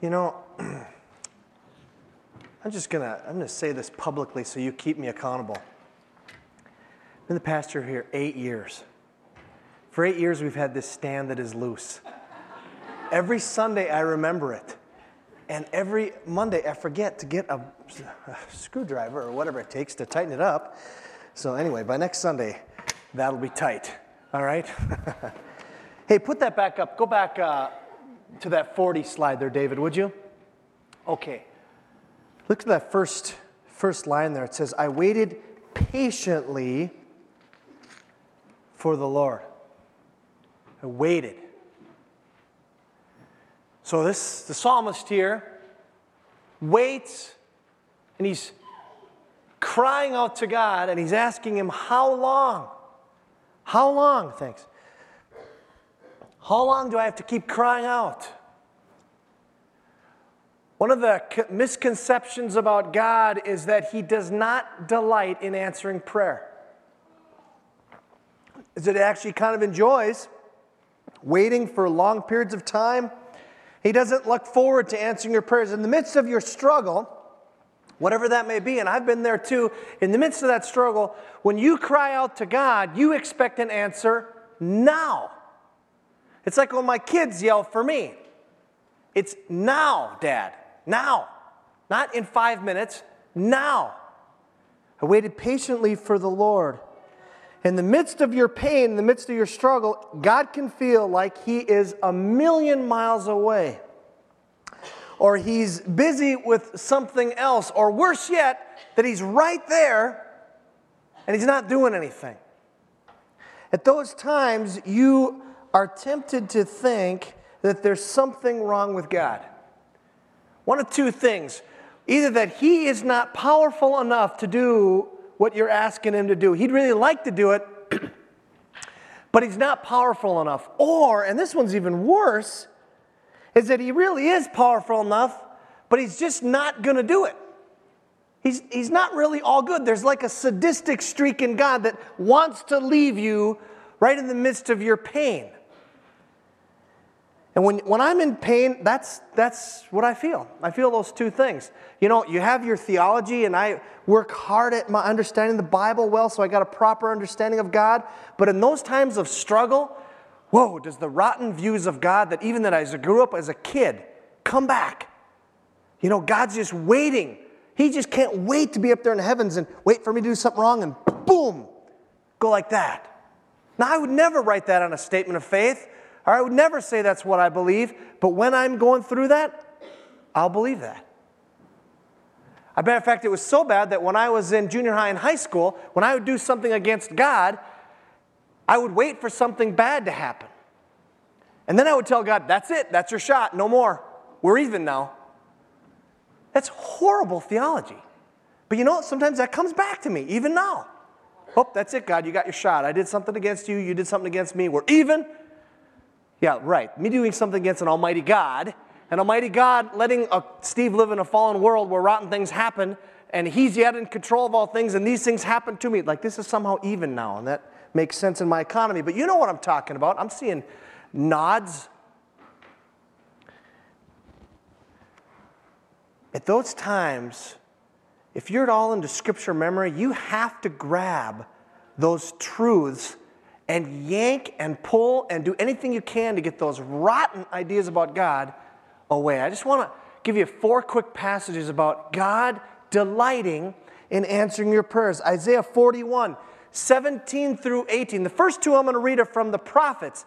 You know, I'm just gonna I'm gonna say this publicly so you keep me accountable. I've been the pastor here eight years. For eight years we've had this stand that is loose. Every Sunday I remember it. And every Monday I forget to get a, a screwdriver or whatever it takes to tighten it up. So anyway, by next Sunday, that'll be tight. All right? hey, put that back up. Go back uh, to that 40 slide there, David, would you? Okay. Look at that first, first line there. It says, I waited patiently for the Lord. I waited. So this the psalmist here waits and he's crying out to God and he's asking him, How long? How long? Thanks. How long do I have to keep crying out? One of the misconceptions about God is that he does not delight in answering prayer. Is it actually kind of enjoys waiting for long periods of time. He doesn't look forward to answering your prayers. In the midst of your struggle, whatever that may be, and I've been there too, in the midst of that struggle, when you cry out to God, you expect an answer now. It's like when my kids yell for me. It's now, Dad. Now. Not in five minutes. Now. I waited patiently for the Lord. In the midst of your pain, in the midst of your struggle, God can feel like He is a million miles away. Or He's busy with something else. Or worse yet, that He's right there and He's not doing anything. At those times, you are tempted to think that there's something wrong with God. One of two things either that He is not powerful enough to do what you're asking him to do. He'd really like to do it, but he's not powerful enough. Or, and this one's even worse, is that he really is powerful enough, but he's just not going to do it. He's, he's not really all good. There's like a sadistic streak in God that wants to leave you right in the midst of your pain. And when, when I'm in pain, that's, that's what I feel. I feel those two things. You know, you have your theology, and I work hard at my understanding the Bible well, so I got a proper understanding of God. But in those times of struggle, whoa, does the rotten views of God that even that I grew up as a kid come back? You know, God's just waiting. He just can't wait to be up there in the heavens and wait for me to do something wrong and boom, go like that. Now, I would never write that on a statement of faith. Or I would never say that's what I believe, but when I'm going through that, I'll believe that. As a matter of fact, it was so bad that when I was in junior high and high school, when I would do something against God, I would wait for something bad to happen. And then I would tell God, that's it, that's your shot, no more. We're even now. That's horrible theology. But you know, sometimes that comes back to me, even now. Oh, that's it, God, you got your shot. I did something against you, you did something against me. We're even. Yeah, right. Me doing something against an almighty God, an almighty God letting a, Steve live in a fallen world where rotten things happen, and he's yet in control of all things, and these things happen to me. Like, this is somehow even now, and that makes sense in my economy. But you know what I'm talking about. I'm seeing nods. At those times, if you're at all into scripture memory, you have to grab those truths and yank and pull and do anything you can to get those rotten ideas about God away. I just want to give you four quick passages about God delighting in answering your prayers. Isaiah 41, 17 through 18. The first two I'm going to read are from the prophets,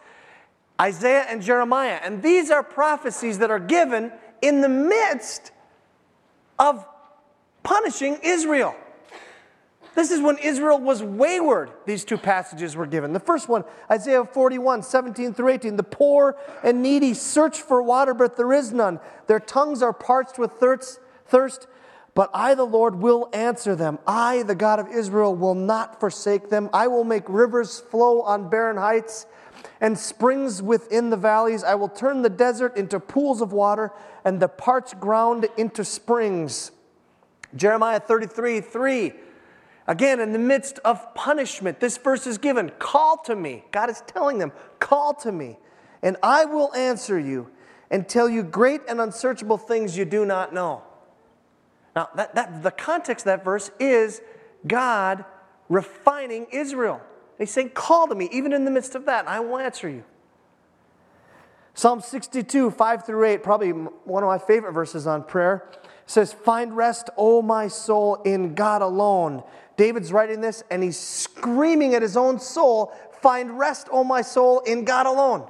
Isaiah and Jeremiah. And these are prophecies that are given in the midst of punishing Israel. This is when Israel was wayward, these two passages were given. The first one, Isaiah 41, 17 through 18. The poor and needy search for water, but there is none. Their tongues are parched with thirst, but I, the Lord, will answer them. I, the God of Israel, will not forsake them. I will make rivers flow on barren heights and springs within the valleys. I will turn the desert into pools of water and the parched ground into springs. Jeremiah 33, 3. Again, in the midst of punishment, this verse is given Call to me. God is telling them, Call to me, and I will answer you and tell you great and unsearchable things you do not know. Now, that, that, the context of that verse is God refining Israel. He's saying, Call to me, even in the midst of that, and I will answer you. Psalm 62, 5 through 8, probably one of my favorite verses on prayer, says, Find rest, O my soul, in God alone. David's writing this and he's screaming at his own soul, Find rest, O my soul, in God alone.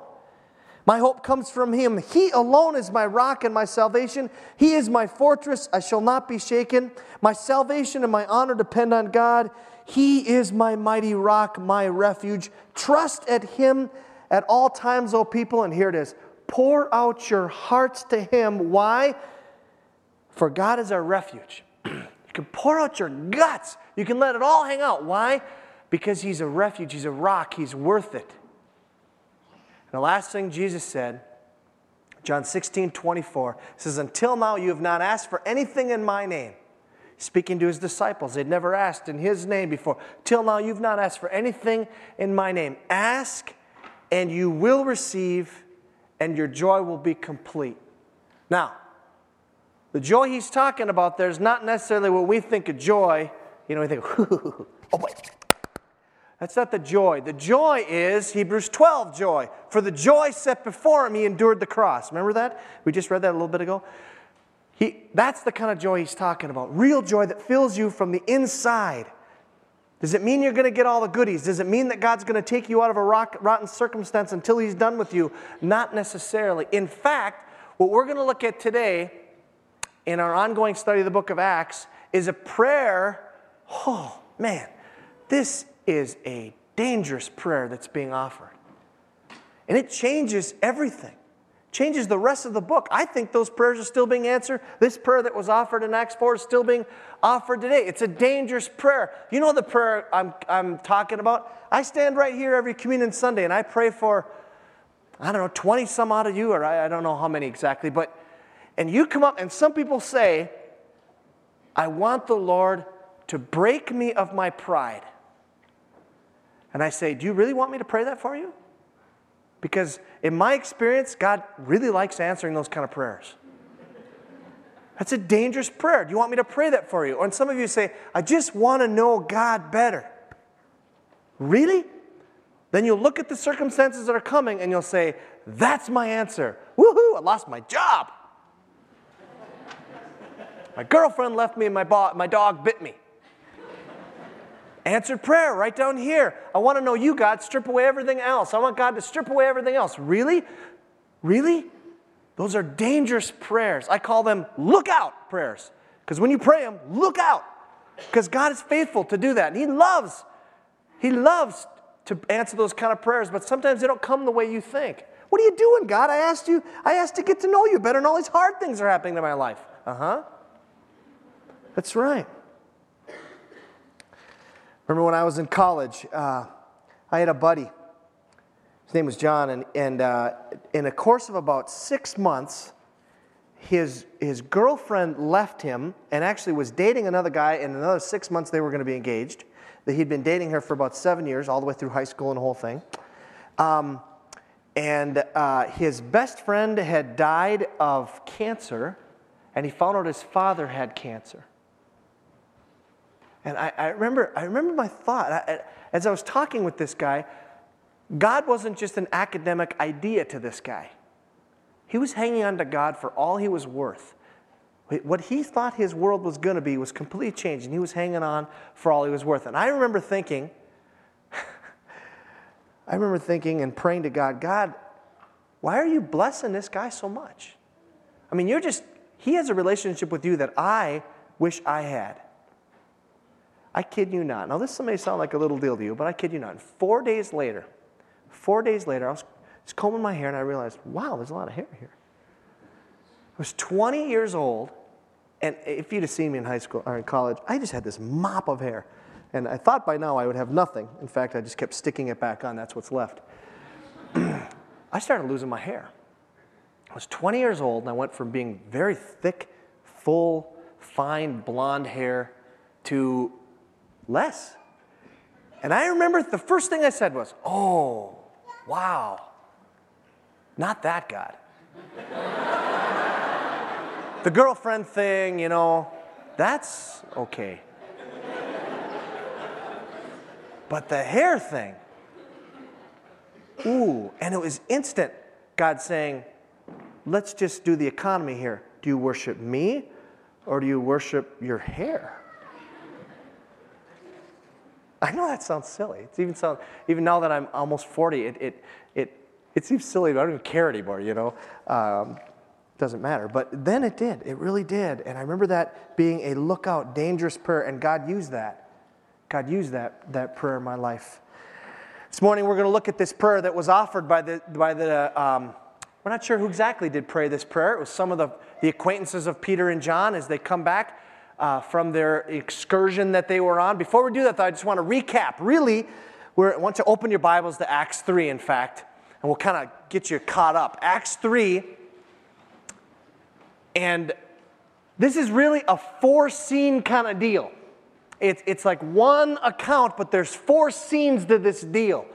My hope comes from him. He alone is my rock and my salvation. He is my fortress. I shall not be shaken. My salvation and my honor depend on God. He is my mighty rock, my refuge. Trust at him at all times, O people. And here it is pour out your hearts to him. Why? For God is our refuge. you can pour out your guts. You can let it all hang out. Why? Because he's a refuge, he's a rock, he's worth it. And the last thing Jesus said, John 16, 24, says, Until now you have not asked for anything in my name. Speaking to his disciples, they'd never asked in his name before. Till now you've not asked for anything in my name. Ask and you will receive, and your joy will be complete. Now, the joy he's talking about there is not necessarily what we think of joy. You know, we think, oh boy, that's not the joy. The joy is Hebrews 12 joy. For the joy set before him, he endured the cross. Remember that? We just read that a little bit ago. He, that's the kind of joy he's talking about. Real joy that fills you from the inside. Does it mean you're going to get all the goodies? Does it mean that God's going to take you out of a rock, rotten circumstance until he's done with you? Not necessarily. In fact, what we're going to look at today in our ongoing study of the book of Acts is a prayer. Oh, man, this is a dangerous prayer that's being offered. And it changes everything, changes the rest of the book. I think those prayers are still being answered. This prayer that was offered in Acts 4 is still being offered today. It's a dangerous prayer. You know the prayer I'm, I'm talking about? I stand right here every Communion Sunday and I pray for, I don't know, 20 some out of you, or I, I don't know how many exactly, but, and you come up and some people say, I want the Lord to break me of my pride. And I say, Do you really want me to pray that for you? Because in my experience, God really likes answering those kind of prayers. That's a dangerous prayer. Do you want me to pray that for you? And some of you say, I just want to know God better. Really? Then you'll look at the circumstances that are coming and you'll say, That's my answer. Woohoo, I lost my job. My girlfriend left me and my, bo- my dog bit me. Answered prayer right down here. I want to know you, God. Strip away everything else. I want God to strip away everything else. Really? Really? Those are dangerous prayers. I call them look out prayers. Because when you pray them, look out. Because God is faithful to do that. And He loves, He loves to answer those kind of prayers, but sometimes they don't come the way you think. What are you doing, God? I asked you, I asked to get to know you better, and all these hard things are happening in my life. Uh huh. That's right. Remember when I was in college, uh, I had a buddy. His name was John, and, and uh, in a course of about six months, his, his girlfriend left him and actually was dating another guy. And in another six months, they were going to be engaged. That he'd been dating her for about seven years, all the way through high school and the whole thing. Um, and uh, his best friend had died of cancer, and he found out his father had cancer. And I, I, remember, I remember my thought I, as I was talking with this guy. God wasn't just an academic idea to this guy. He was hanging on to God for all he was worth. What he thought his world was going to be was completely changed, and he was hanging on for all he was worth. And I remember thinking, I remember thinking and praying to God, God, why are you blessing this guy so much? I mean, you're just, he has a relationship with you that I wish I had. I kid you not. Now, this may sound like a little deal to you, but I kid you not. Four days later, four days later, I was, combing my hair and I realized, wow, there's a lot of hair here. I was 20 years old, and if you'd have seen me in high school or in college, I just had this mop of hair. And I thought by now I would have nothing. In fact, I just kept sticking it back on. That's what's left. I started losing my hair. I was 20 years old, and I went from being very thick, full, fine blonde hair to less. And I remember the first thing I said was, Oh, wow. Not that God. the girlfriend thing, you know, that's okay. But the hair thing, ooh, and it was instant. God saying, let's just do the economy here. Do you worship me or do you worship your hair? I know that sounds silly. It's even sound, even now that I'm almost 40, it, it, it, it seems silly, but I don't even care anymore, you know? Um, doesn't matter. But then it did. It really did. And I remember that being a lookout, dangerous prayer, and God used that. God used that, that prayer in my life. This morning we're going to look at this prayer that was offered by the, by the um, we're not sure who exactly did pray this prayer. It was some of the, the acquaintances of Peter and John as they come back uh, from their excursion that they were on. Before we do that, though, I just want to recap. Really, I want you to open your Bibles to Acts 3, in fact, and we'll kind of get you caught up. Acts 3, and this is really a four scene kind of deal. It's, it's like one account, but there's four scenes to this deal.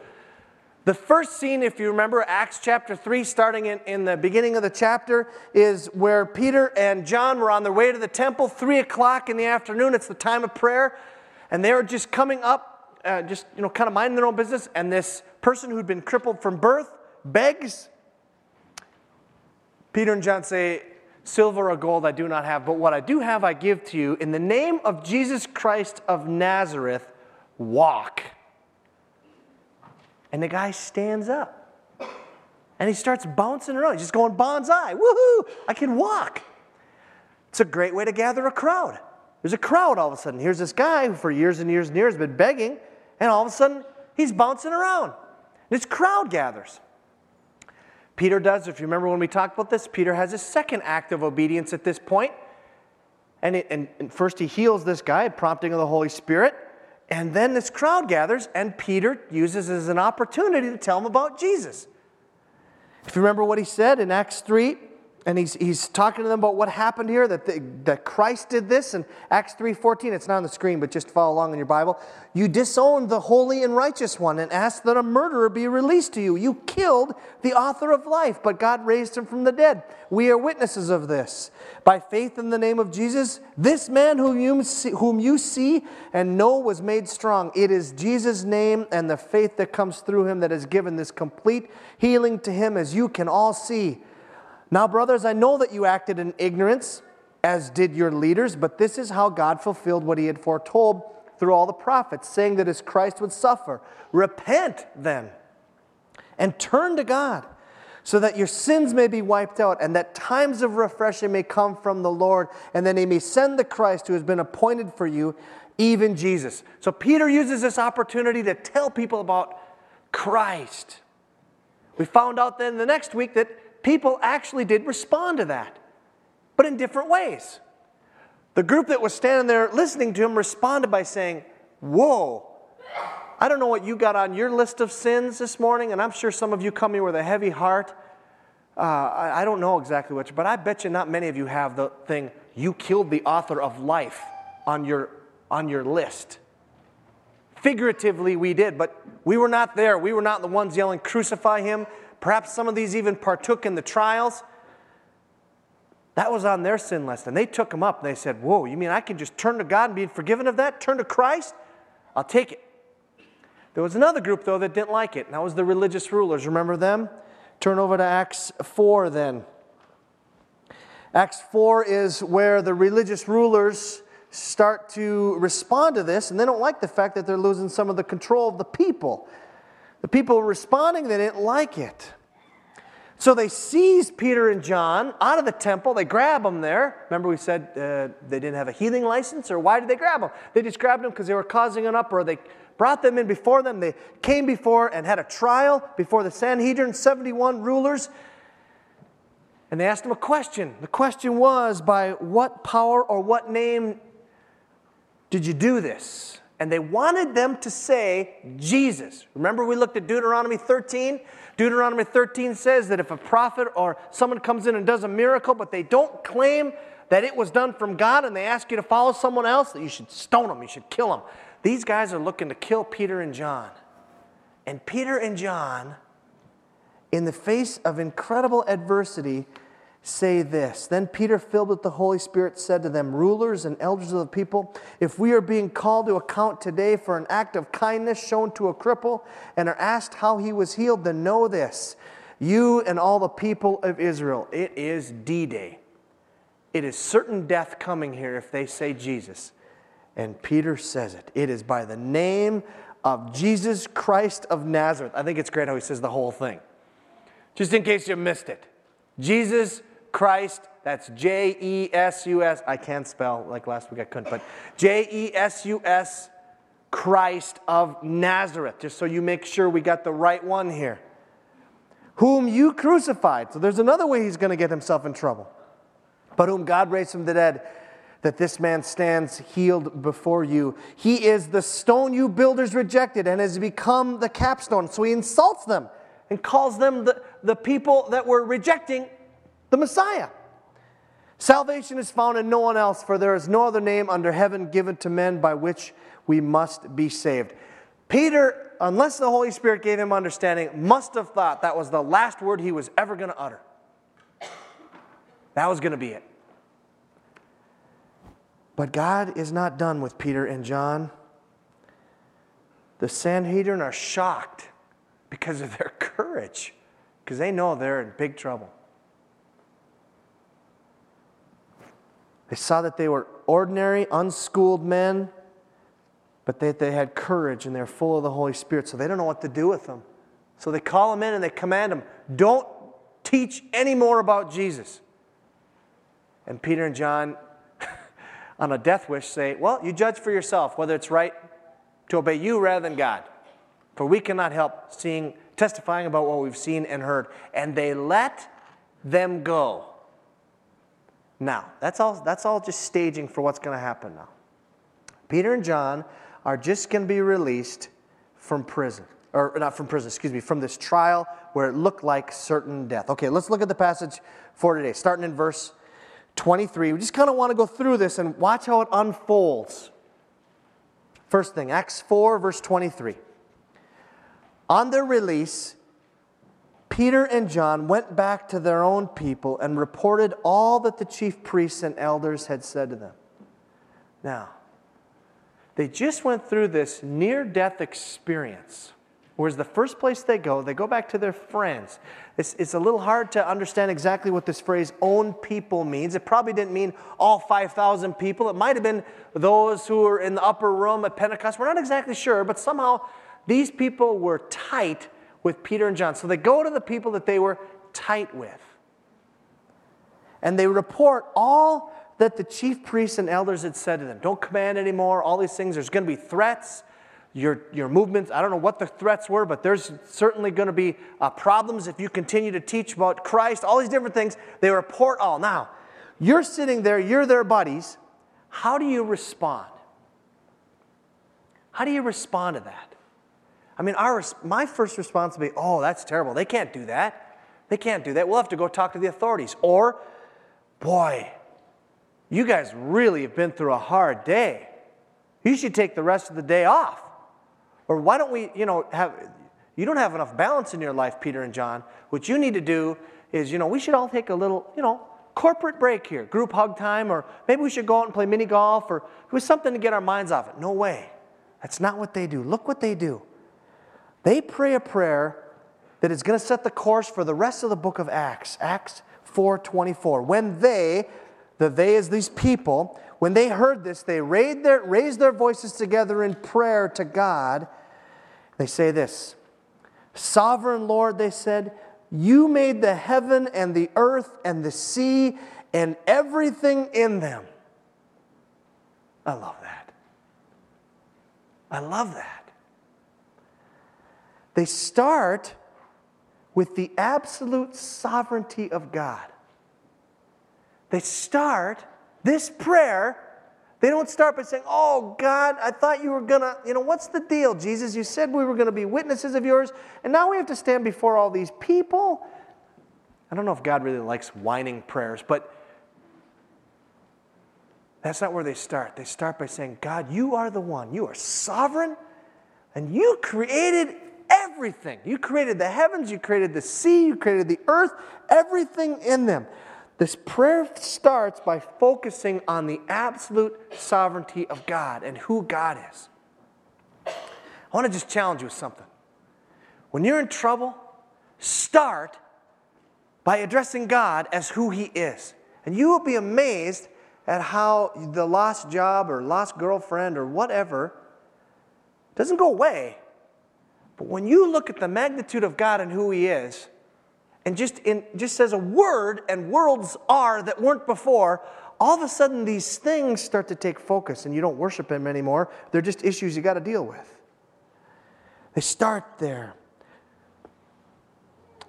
The first scene, if you remember, Acts chapter 3, starting in, in the beginning of the chapter, is where Peter and John were on their way to the temple, 3 o'clock in the afternoon. It's the time of prayer. And they were just coming up, uh, just, you know, kind of minding their own business. And this person who'd been crippled from birth begs. Peter and John say, Silver or gold I do not have, but what I do have I give to you. In the name of Jesus Christ of Nazareth, walk. And the guy stands up. And he starts bouncing around. He's just going banzai. Woohoo! I can walk. It's a great way to gather a crowd. There's a crowd all of a sudden. Here's this guy who for years and years and years has been begging, and all of a sudden he's bouncing around. And this crowd gathers. Peter does, if you remember when we talked about this, Peter has a second act of obedience at this point. And, it, and, and first he heals this guy, prompting of the Holy Spirit. And then this crowd gathers, and Peter uses it as an opportunity to tell them about Jesus. If you remember what he said in Acts 3, and he's, he's talking to them about what happened here that, the, that christ did this in acts 3.14 it's not on the screen but just follow along in your bible. You disowned the holy and righteous one and asked that a murderer be released to you. You killed the author of life but god raised him from the dead. We are witnesses of this. By faith in the name of jesus this man whom you see, whom you see and know was made strong. It is jesus name and the faith that comes through him that has given this complete healing to him as you can all see now, brothers, I know that you acted in ignorance, as did your leaders, but this is how God fulfilled what he had foretold through all the prophets, saying that as Christ would suffer. Repent then and turn to God so that your sins may be wiped out and that times of refreshing may come from the Lord and then he may send the Christ who has been appointed for you, even Jesus. So Peter uses this opportunity to tell people about Christ. We found out then the next week that people actually did respond to that, but in different ways. The group that was standing there listening to him responded by saying, Whoa, I don't know what you got on your list of sins this morning, and I'm sure some of you come here with a heavy heart. Uh, I, I don't know exactly what, but I bet you not many of you have the thing, you killed the author of life on your, on your list. Figuratively, we did, but we were not there. We were not the ones yelling, Crucify him. Perhaps some of these even partook in the trials. That was on their sin list. And they took them up and they said, Whoa, you mean I can just turn to God and be forgiven of that? Turn to Christ? I'll take it. There was another group, though, that didn't like it, and that was the religious rulers. Remember them? Turn over to Acts 4 then. Acts 4 is where the religious rulers start to respond to this, and they don't like the fact that they're losing some of the control of the people. The people responding, they didn't like it. So they seized Peter and John out of the temple. They grab them there. Remember, we said uh, they didn't have a healing license, or why did they grab them? They just grabbed them because they were causing an uproar. They brought them in before them. They came before and had a trial before the Sanhedrin, 71 rulers. And they asked them a question. The question was, By what power or what name did you do this? and they wanted them to say Jesus. Remember, we looked at Deuteronomy 13? Deuteronomy 13 says that if a prophet or someone comes in and does a miracle, but they don't claim that it was done from God and they ask you to follow someone else, that you should stone them, you should kill them. These guys are looking to kill Peter and John. And Peter and John in the face of incredible adversity, say this. Then Peter, filled with the Holy Spirit, said to them, Rulers and elders of the people, if we are being called to account today for an act of kindness shown to a cripple and are asked how he was healed, then know this you and all the people of Israel, it is D Day. It is certain death coming here if they say Jesus. And Peter says it. It is by the name of Jesus Christ of Nazareth. I think it's great how he says the whole thing. Just in case you missed it. Jesus Christ, that's J E S U S. I can't spell like last week I couldn't, but J E S U S, Christ of Nazareth, just so you make sure we got the right one here. Whom you crucified. So there's another way he's going to get himself in trouble. But whom God raised from the dead, that this man stands healed before you. He is the stone you builders rejected and has become the capstone. So he insults them and calls them the, the people that were rejecting the Messiah. Salvation is found in no one else, for there is no other name under heaven given to men by which we must be saved. Peter, unless the Holy Spirit gave him understanding, must have thought that was the last word he was ever going to utter. That was going to be it. But God is not done with Peter and John. The Sanhedrin are shocked because of their courage, because they know they're in big trouble. They saw that they were ordinary, unschooled men, but that they had courage and they're full of the Holy Spirit, so they don't know what to do with them. So they call them in and they command them don't teach any more about Jesus. And Peter and John, on a death wish, say, Well, you judge for yourself whether it's right to obey you rather than God. For we cannot help seeing, testifying about what we've seen and heard. And they let them go. Now, that's all, that's all just staging for what's going to happen now. Peter and John are just going to be released from prison, or not from prison, excuse me, from this trial where it looked like certain death. Okay, let's look at the passage for today, starting in verse 23. We just kind of want to go through this and watch how it unfolds. First thing, Acts 4, verse 23. On their release, Peter and John went back to their own people and reported all that the chief priests and elders had said to them. Now, they just went through this near death experience. Whereas the first place they go, they go back to their friends. It's, it's a little hard to understand exactly what this phrase own people means. It probably didn't mean all 5,000 people. It might have been those who were in the upper room at Pentecost. We're not exactly sure, but somehow these people were tight with Peter and John. So they go to the people that they were tight with. And they report all that the chief priests and elders had said to them. Don't command anymore, all these things. There's going to be threats. Your, your movements, I don't know what the threats were, but there's certainly going to be uh, problems if you continue to teach about Christ, all these different things. They report all. Now, you're sitting there, you're their buddies. How do you respond? How do you respond to that? I mean, our, my first response would be, oh, that's terrible. They can't do that. They can't do that. We'll have to go talk to the authorities. Or, boy, you guys really have been through a hard day. You should take the rest of the day off. Or why don't we, you know, have, you don't have enough balance in your life, Peter and John. What you need to do is, you know, we should all take a little, you know, corporate break here, group hug time, or maybe we should go out and play mini golf, or it was something to get our minds off it. No way. That's not what they do. Look what they do. They pray a prayer that is going to set the course for the rest of the book of Acts, Acts 4:24. When they, the they is these people, when they heard this, they raised their, raised their voices together in prayer to God. They say this Sovereign Lord, they said, you made the heaven and the earth and the sea and everything in them. I love that. I love that. They start with the absolute sovereignty of God. They start this prayer. They don't start by saying, Oh, God, I thought you were going to, you know, what's the deal, Jesus? You said we were going to be witnesses of yours, and now we have to stand before all these people. I don't know if God really likes whining prayers, but that's not where they start. They start by saying, God, you are the one. You are sovereign, and you created everything. You created the heavens, you created the sea, you created the earth, everything in them. This prayer starts by focusing on the absolute sovereignty of God and who God is. I want to just challenge you with something. When you're in trouble, start by addressing God as who He is. And you will be amazed at how the lost job or lost girlfriend or whatever doesn't go away. But when you look at the magnitude of God and who He is, and just in just says a word and worlds are that weren't before, all of a sudden these things start to take focus and you don't worship Him anymore. They're just issues you got to deal with. They start there.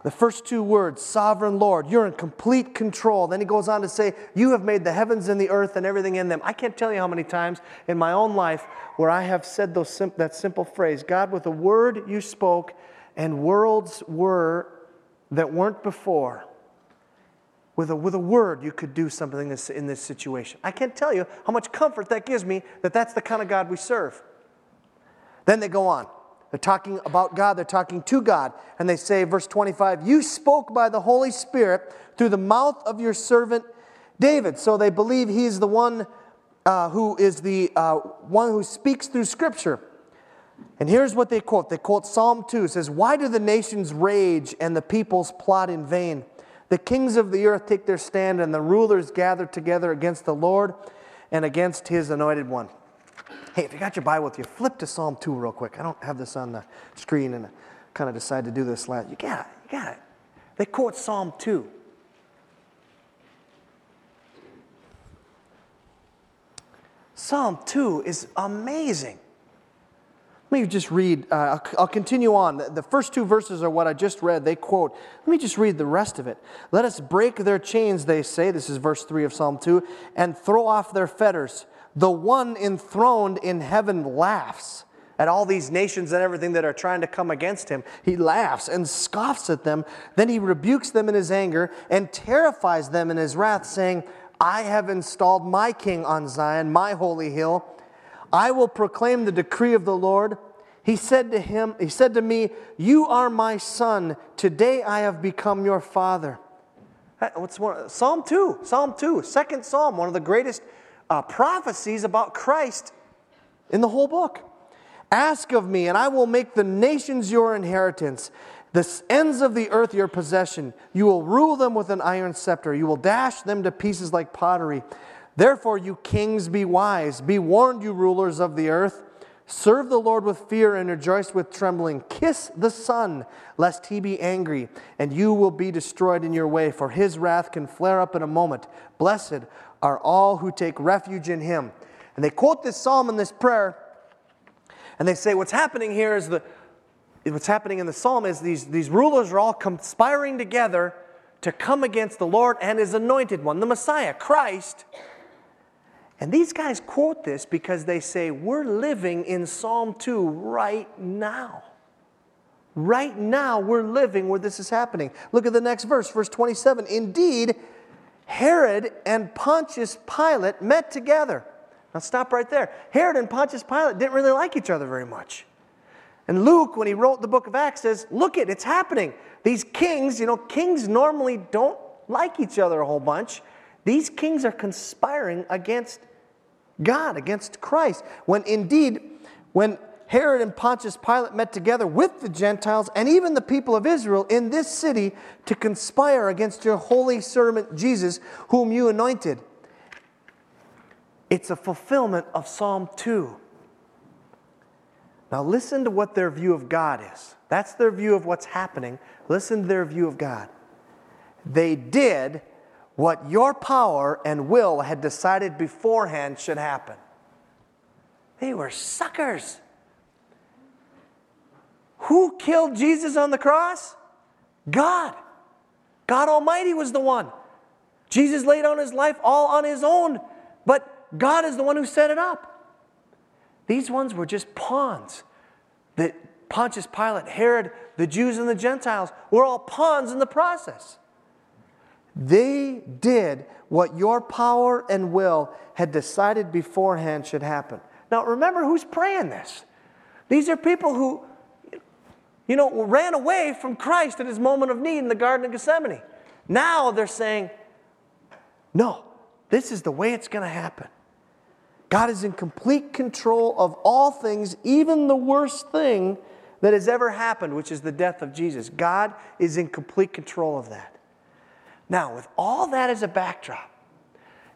The first two words, sovereign Lord, you're in complete control. Then he goes on to say, You have made the heavens and the earth and everything in them. I can't tell you how many times in my own life where I have said those sim- that simple phrase God, with a word you spoke, and worlds were that weren't before. With a, with a word, you could do something in this, in this situation. I can't tell you how much comfort that gives me that that's the kind of God we serve. Then they go on. They're talking about God, they're talking to God. And they say, verse 25, You spoke by the Holy Spirit through the mouth of your servant David. So they believe he's the one uh, who is the uh, one who speaks through Scripture. And here's what they quote. They quote Psalm 2 it says, Why do the nations rage and the peoples plot in vain? The kings of the earth take their stand, and the rulers gather together against the Lord and against his anointed one. Hey, if you got your Bible with you, flip to Psalm 2 real quick. I don't have this on the screen and I kind of decided to do this last. You got it, you got it. They quote Psalm 2. Psalm 2 is amazing. Let me just read, uh, I'll, I'll, continue on. The, the first two verses are what I just read. They quote, let me just read the rest of it. Let us break their chains, they say. This is verse 3 of Psalm 2, and throw off their fetters. The one enthroned in heaven laughs at all these nations and everything that are trying to come against him. He laughs and scoffs at them. Then he rebukes them in his anger and terrifies them in his wrath, saying, I have installed my king on Zion, my holy hill. I will proclaim the decree of the Lord. He said to him, He said to me, You are my son. Today I have become your father. What's one, Psalm 2, Psalm 2, second Psalm, one of the greatest uh, prophecies about Christ in the whole book. Ask of me, and I will make the nations your inheritance, the ends of the earth your possession. You will rule them with an iron scepter. You will dash them to pieces like pottery. Therefore, you kings, be wise. Be warned, you rulers of the earth. Serve the Lord with fear and rejoice with trembling. Kiss the Son, lest he be angry, and you will be destroyed in your way, for his wrath can flare up in a moment. Blessed are all who take refuge in him. And they quote this psalm and this prayer, and they say, What's happening here is the what's happening in the psalm is these, these rulers are all conspiring together to come against the Lord and his anointed one, the Messiah, Christ. And these guys quote this because they say, We're living in Psalm 2 right now. Right now, we're living where this is happening. Look at the next verse, verse 27. Indeed, Herod and Pontius Pilate met together. Now, stop right there. Herod and Pontius Pilate didn't really like each other very much. And Luke, when he wrote the book of Acts, says, Look it, it's happening. These kings, you know, kings normally don't like each other a whole bunch. These kings are conspiring against God, against Christ. When indeed, when Herod and Pontius Pilate met together with the Gentiles and even the people of Israel in this city to conspire against your holy servant Jesus, whom you anointed. It's a fulfillment of Psalm 2. Now, listen to what their view of God is. That's their view of what's happening. Listen to their view of God. They did what your power and will had decided beforehand should happen. They were suckers. Who killed Jesus on the cross? God. God Almighty was the one. Jesus laid on his life all on his own, but God is the one who set it up. These ones were just pawns. That Pontius Pilate, Herod, the Jews, and the Gentiles were all pawns in the process. They did what your power and will had decided beforehand should happen. Now, remember who's praying this. These are people who, you know, ran away from Christ at his moment of need in the Garden of Gethsemane. Now they're saying, no, this is the way it's going to happen. God is in complete control of all things, even the worst thing that has ever happened, which is the death of Jesus. God is in complete control of that. Now, with all that as a backdrop,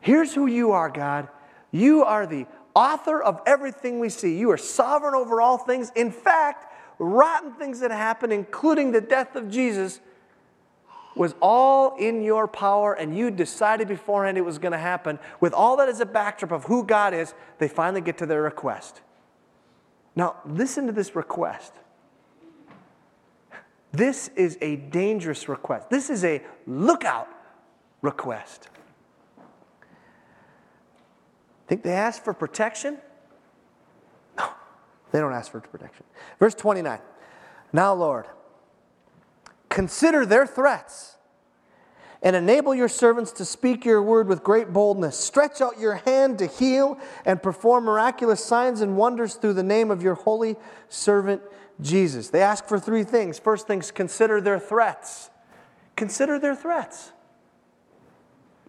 here's who you are, God. You are the author of everything we see. You are sovereign over all things. In fact, rotten things that happened, including the death of Jesus, was all in your power, and you decided beforehand it was going to happen. With all that as a backdrop of who God is, they finally get to their request. Now, listen to this request. This is a dangerous request. This is a lookout request. Think they ask for protection? They don't ask for protection. Verse 29 Now, Lord, consider their threats and enable your servants to speak your word with great boldness. Stretch out your hand to heal and perform miraculous signs and wonders through the name of your holy servant Jesus. They ask for three things. First things, consider their threats. Consider their threats.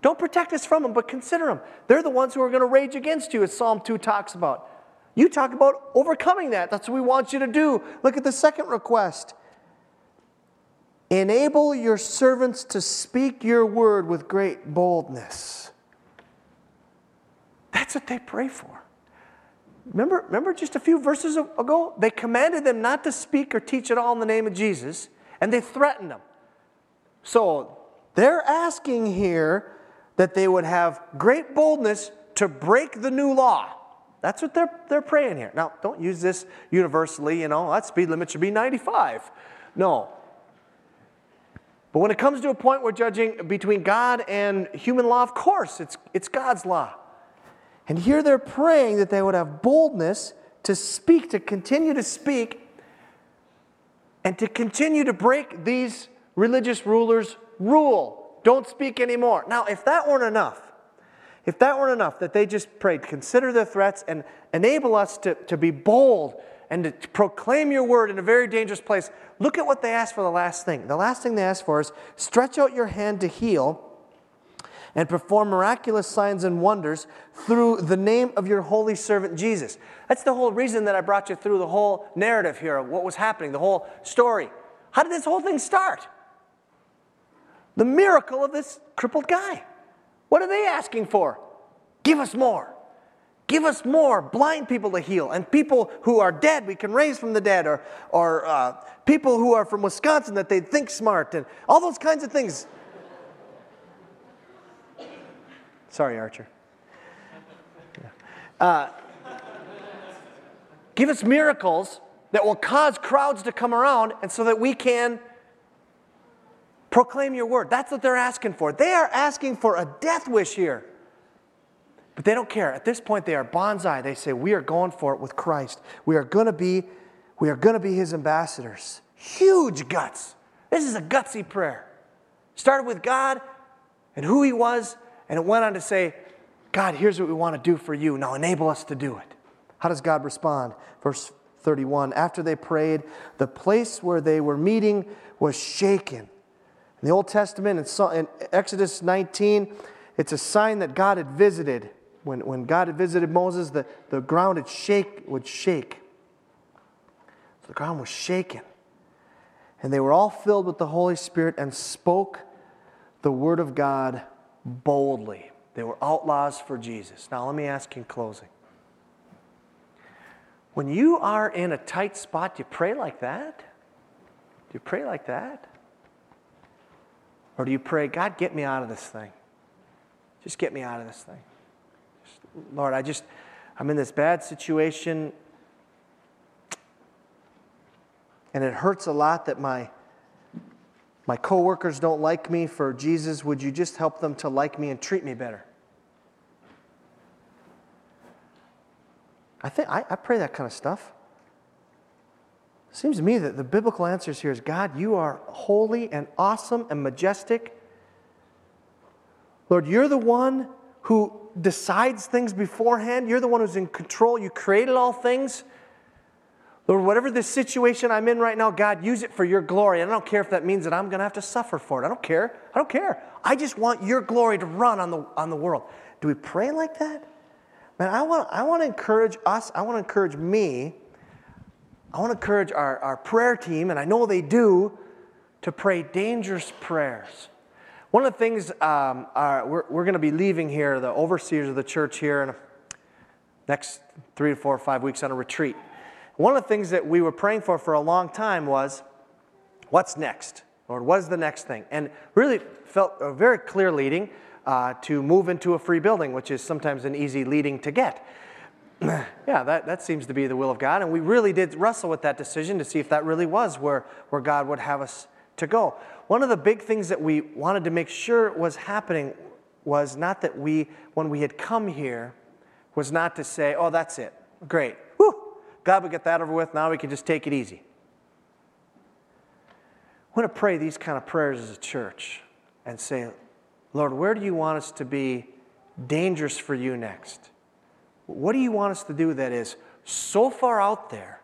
Don't protect us from them, but consider them. They're the ones who are going to rage against you, as Psalm 2 talks about. You talk about overcoming that. That's what we want you to do. Look at the second request. Enable your servants to speak your word with great boldness. That's what they pray for. Remember, remember just a few verses ago? They commanded them not to speak or teach at all in the name of Jesus, and they threatened them. So they're asking here that they would have great boldness to break the new law. That's what they're, they're praying here. Now, don't use this universally, you know, that speed limit should be 95. No. But when it comes to a point where judging between God and human law, of course, it's, it's God's law. And here they're praying that they would have boldness to speak, to continue to speak, and to continue to break these religious rulers' rule. Don't speak anymore. Now, if that weren't enough, if that weren't enough, that they just prayed, consider the threats and enable us to, to be bold and to proclaim your word in a very dangerous place. Look at what they asked for the last thing. The last thing they asked for is stretch out your hand to heal and perform miraculous signs and wonders through the name of your holy servant Jesus. That's the whole reason that I brought you through the whole narrative here of what was happening, the whole story. How did this whole thing start? The miracle of this crippled guy. What are they asking for? Give us more. Give us more blind people to heal and people who are dead we can raise from the dead, or, or uh, people who are from Wisconsin that they think smart, and all those kinds of things. Sorry, Archer. Uh, give us miracles that will cause crowds to come around and so that we can proclaim your word. That's what they're asking for. They are asking for a death wish here. But they don't care. At this point, they are banzai. They say, We are going for it with Christ. We are going to be, we are going to be his ambassadors. Huge guts. This is a gutsy prayer. Started with God and who he was, and it went on to say, God, here's what we want to do for you. Now enable us to do it. How does God respond? Verse 31 After they prayed, the place where they were meeting was shaken. In the Old Testament, in Exodus 19, it's a sign that God had visited. When, when God had visited Moses, the, the ground would shake, would shake. So the ground was shaken. And they were all filled with the Holy Spirit and spoke the word of God boldly. They were outlaws for Jesus. Now, let me ask you in closing. When you are in a tight spot, do you pray like that? Do you pray like that? Or do you pray, God, get me out of this thing? Just get me out of this thing. Just, Lord, I just, I'm in this bad situation. And it hurts a lot that my my coworkers don't like me for Jesus. Would you just help them to like me and treat me better? I think I, I pray that kind of stuff. Seems to me that the biblical answers here is God, you are holy and awesome and majestic. Lord, you're the one who decides things beforehand. You're the one who's in control. You created all things. Lord, whatever this situation I'm in right now, God, use it for your glory. And I don't care if that means that I'm going to have to suffer for it. I don't care. I don't care. I just want your glory to run on the, on the world. Do we pray like that? Man, I want, I want to encourage us, I want to encourage me, I want to encourage our, our prayer team, and I know they do, to pray dangerous prayers. One of the things um, we're, we're going to be leaving here, the overseers of the church here, in the next three to four or five weeks on a retreat. One of the things that we were praying for for a long time was, what's next? Lord, what is the next thing? And really felt a very clear leading uh, to move into a free building, which is sometimes an easy leading to get. yeah, that, that seems to be the will of God. And we really did wrestle with that decision to see if that really was where, where God would have us to go. One of the big things that we wanted to make sure was happening was not that we, when we had come here, was not to say, oh, that's it. Great. Whew. God will get that over with. Now we can just take it easy. I want to pray these kind of prayers as a church and say, Lord, where do you want us to be dangerous for you next? What do you want us to do that is so far out there,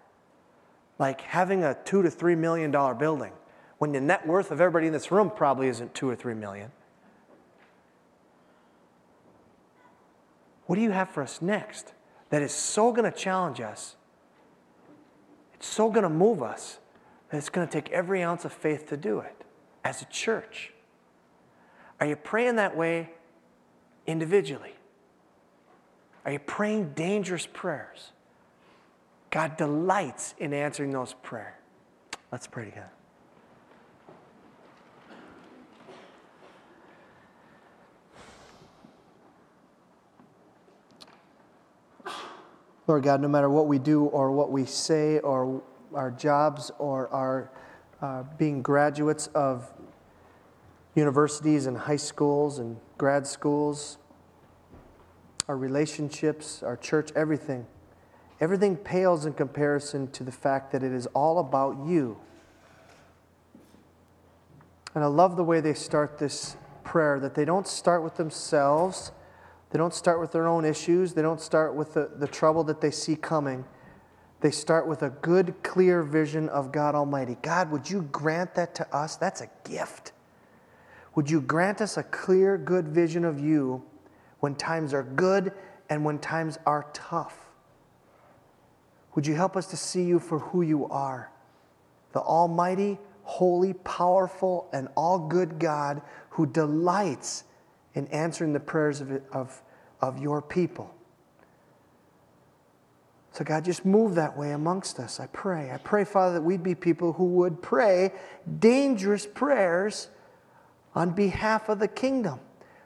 like having a two to three million dollar building, when the net worth of everybody in this room probably isn't two or three million? What do you have for us next that is so going to challenge us? It's so going to move us that it's going to take every ounce of faith to do it as a church. Are you praying that way individually? Are you praying dangerous prayers? God delights in answering those prayers. Let's pray together. Lord God, no matter what we do or what we say or our jobs or our uh, being graduates of universities and high schools and grad schools, our relationships, our church, everything. Everything pales in comparison to the fact that it is all about you. And I love the way they start this prayer, that they don't start with themselves, they don't start with their own issues, they don't start with the, the trouble that they see coming. They start with a good, clear vision of God Almighty. God, would you grant that to us? That's a gift. Would you grant us a clear, good vision of you when times are good and when times are tough? Would you help us to see you for who you are? The Almighty, holy, powerful, and all good God who delights in answering the prayers of, of, of your people. So, God, just move that way amongst us, I pray. I pray, Father, that we'd be people who would pray dangerous prayers on behalf of the kingdom.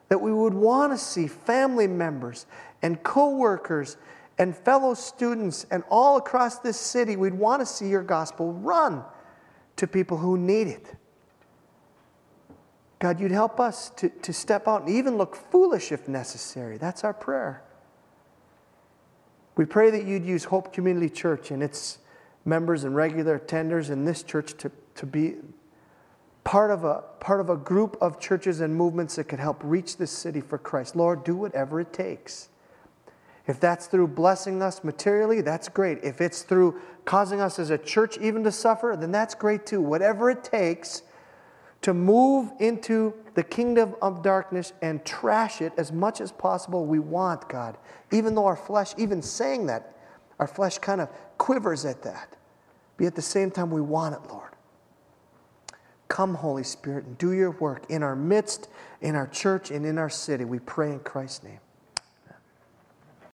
That we would want to see family members and co workers and fellow students and all across this city, we'd want to see your gospel run to people who need it. God, you'd help us to, to step out and even look foolish if necessary. That's our prayer. We pray that you'd use Hope Community Church and its members and regular attenders in this church to, to be part of, a, part of a group of churches and movements that could help reach this city for Christ. Lord, do whatever it takes. If that's through blessing us materially, that's great. If it's through causing us as a church even to suffer, then that's great too. Whatever it takes to move into the kingdom of darkness and trash it as much as possible, we want, God. Even though our flesh, even saying that, our flesh kind of quivers at that. But at the same time, we want it, Lord. Come, Holy Spirit, and do your work in our midst, in our church, and in our city. We pray in Christ's name.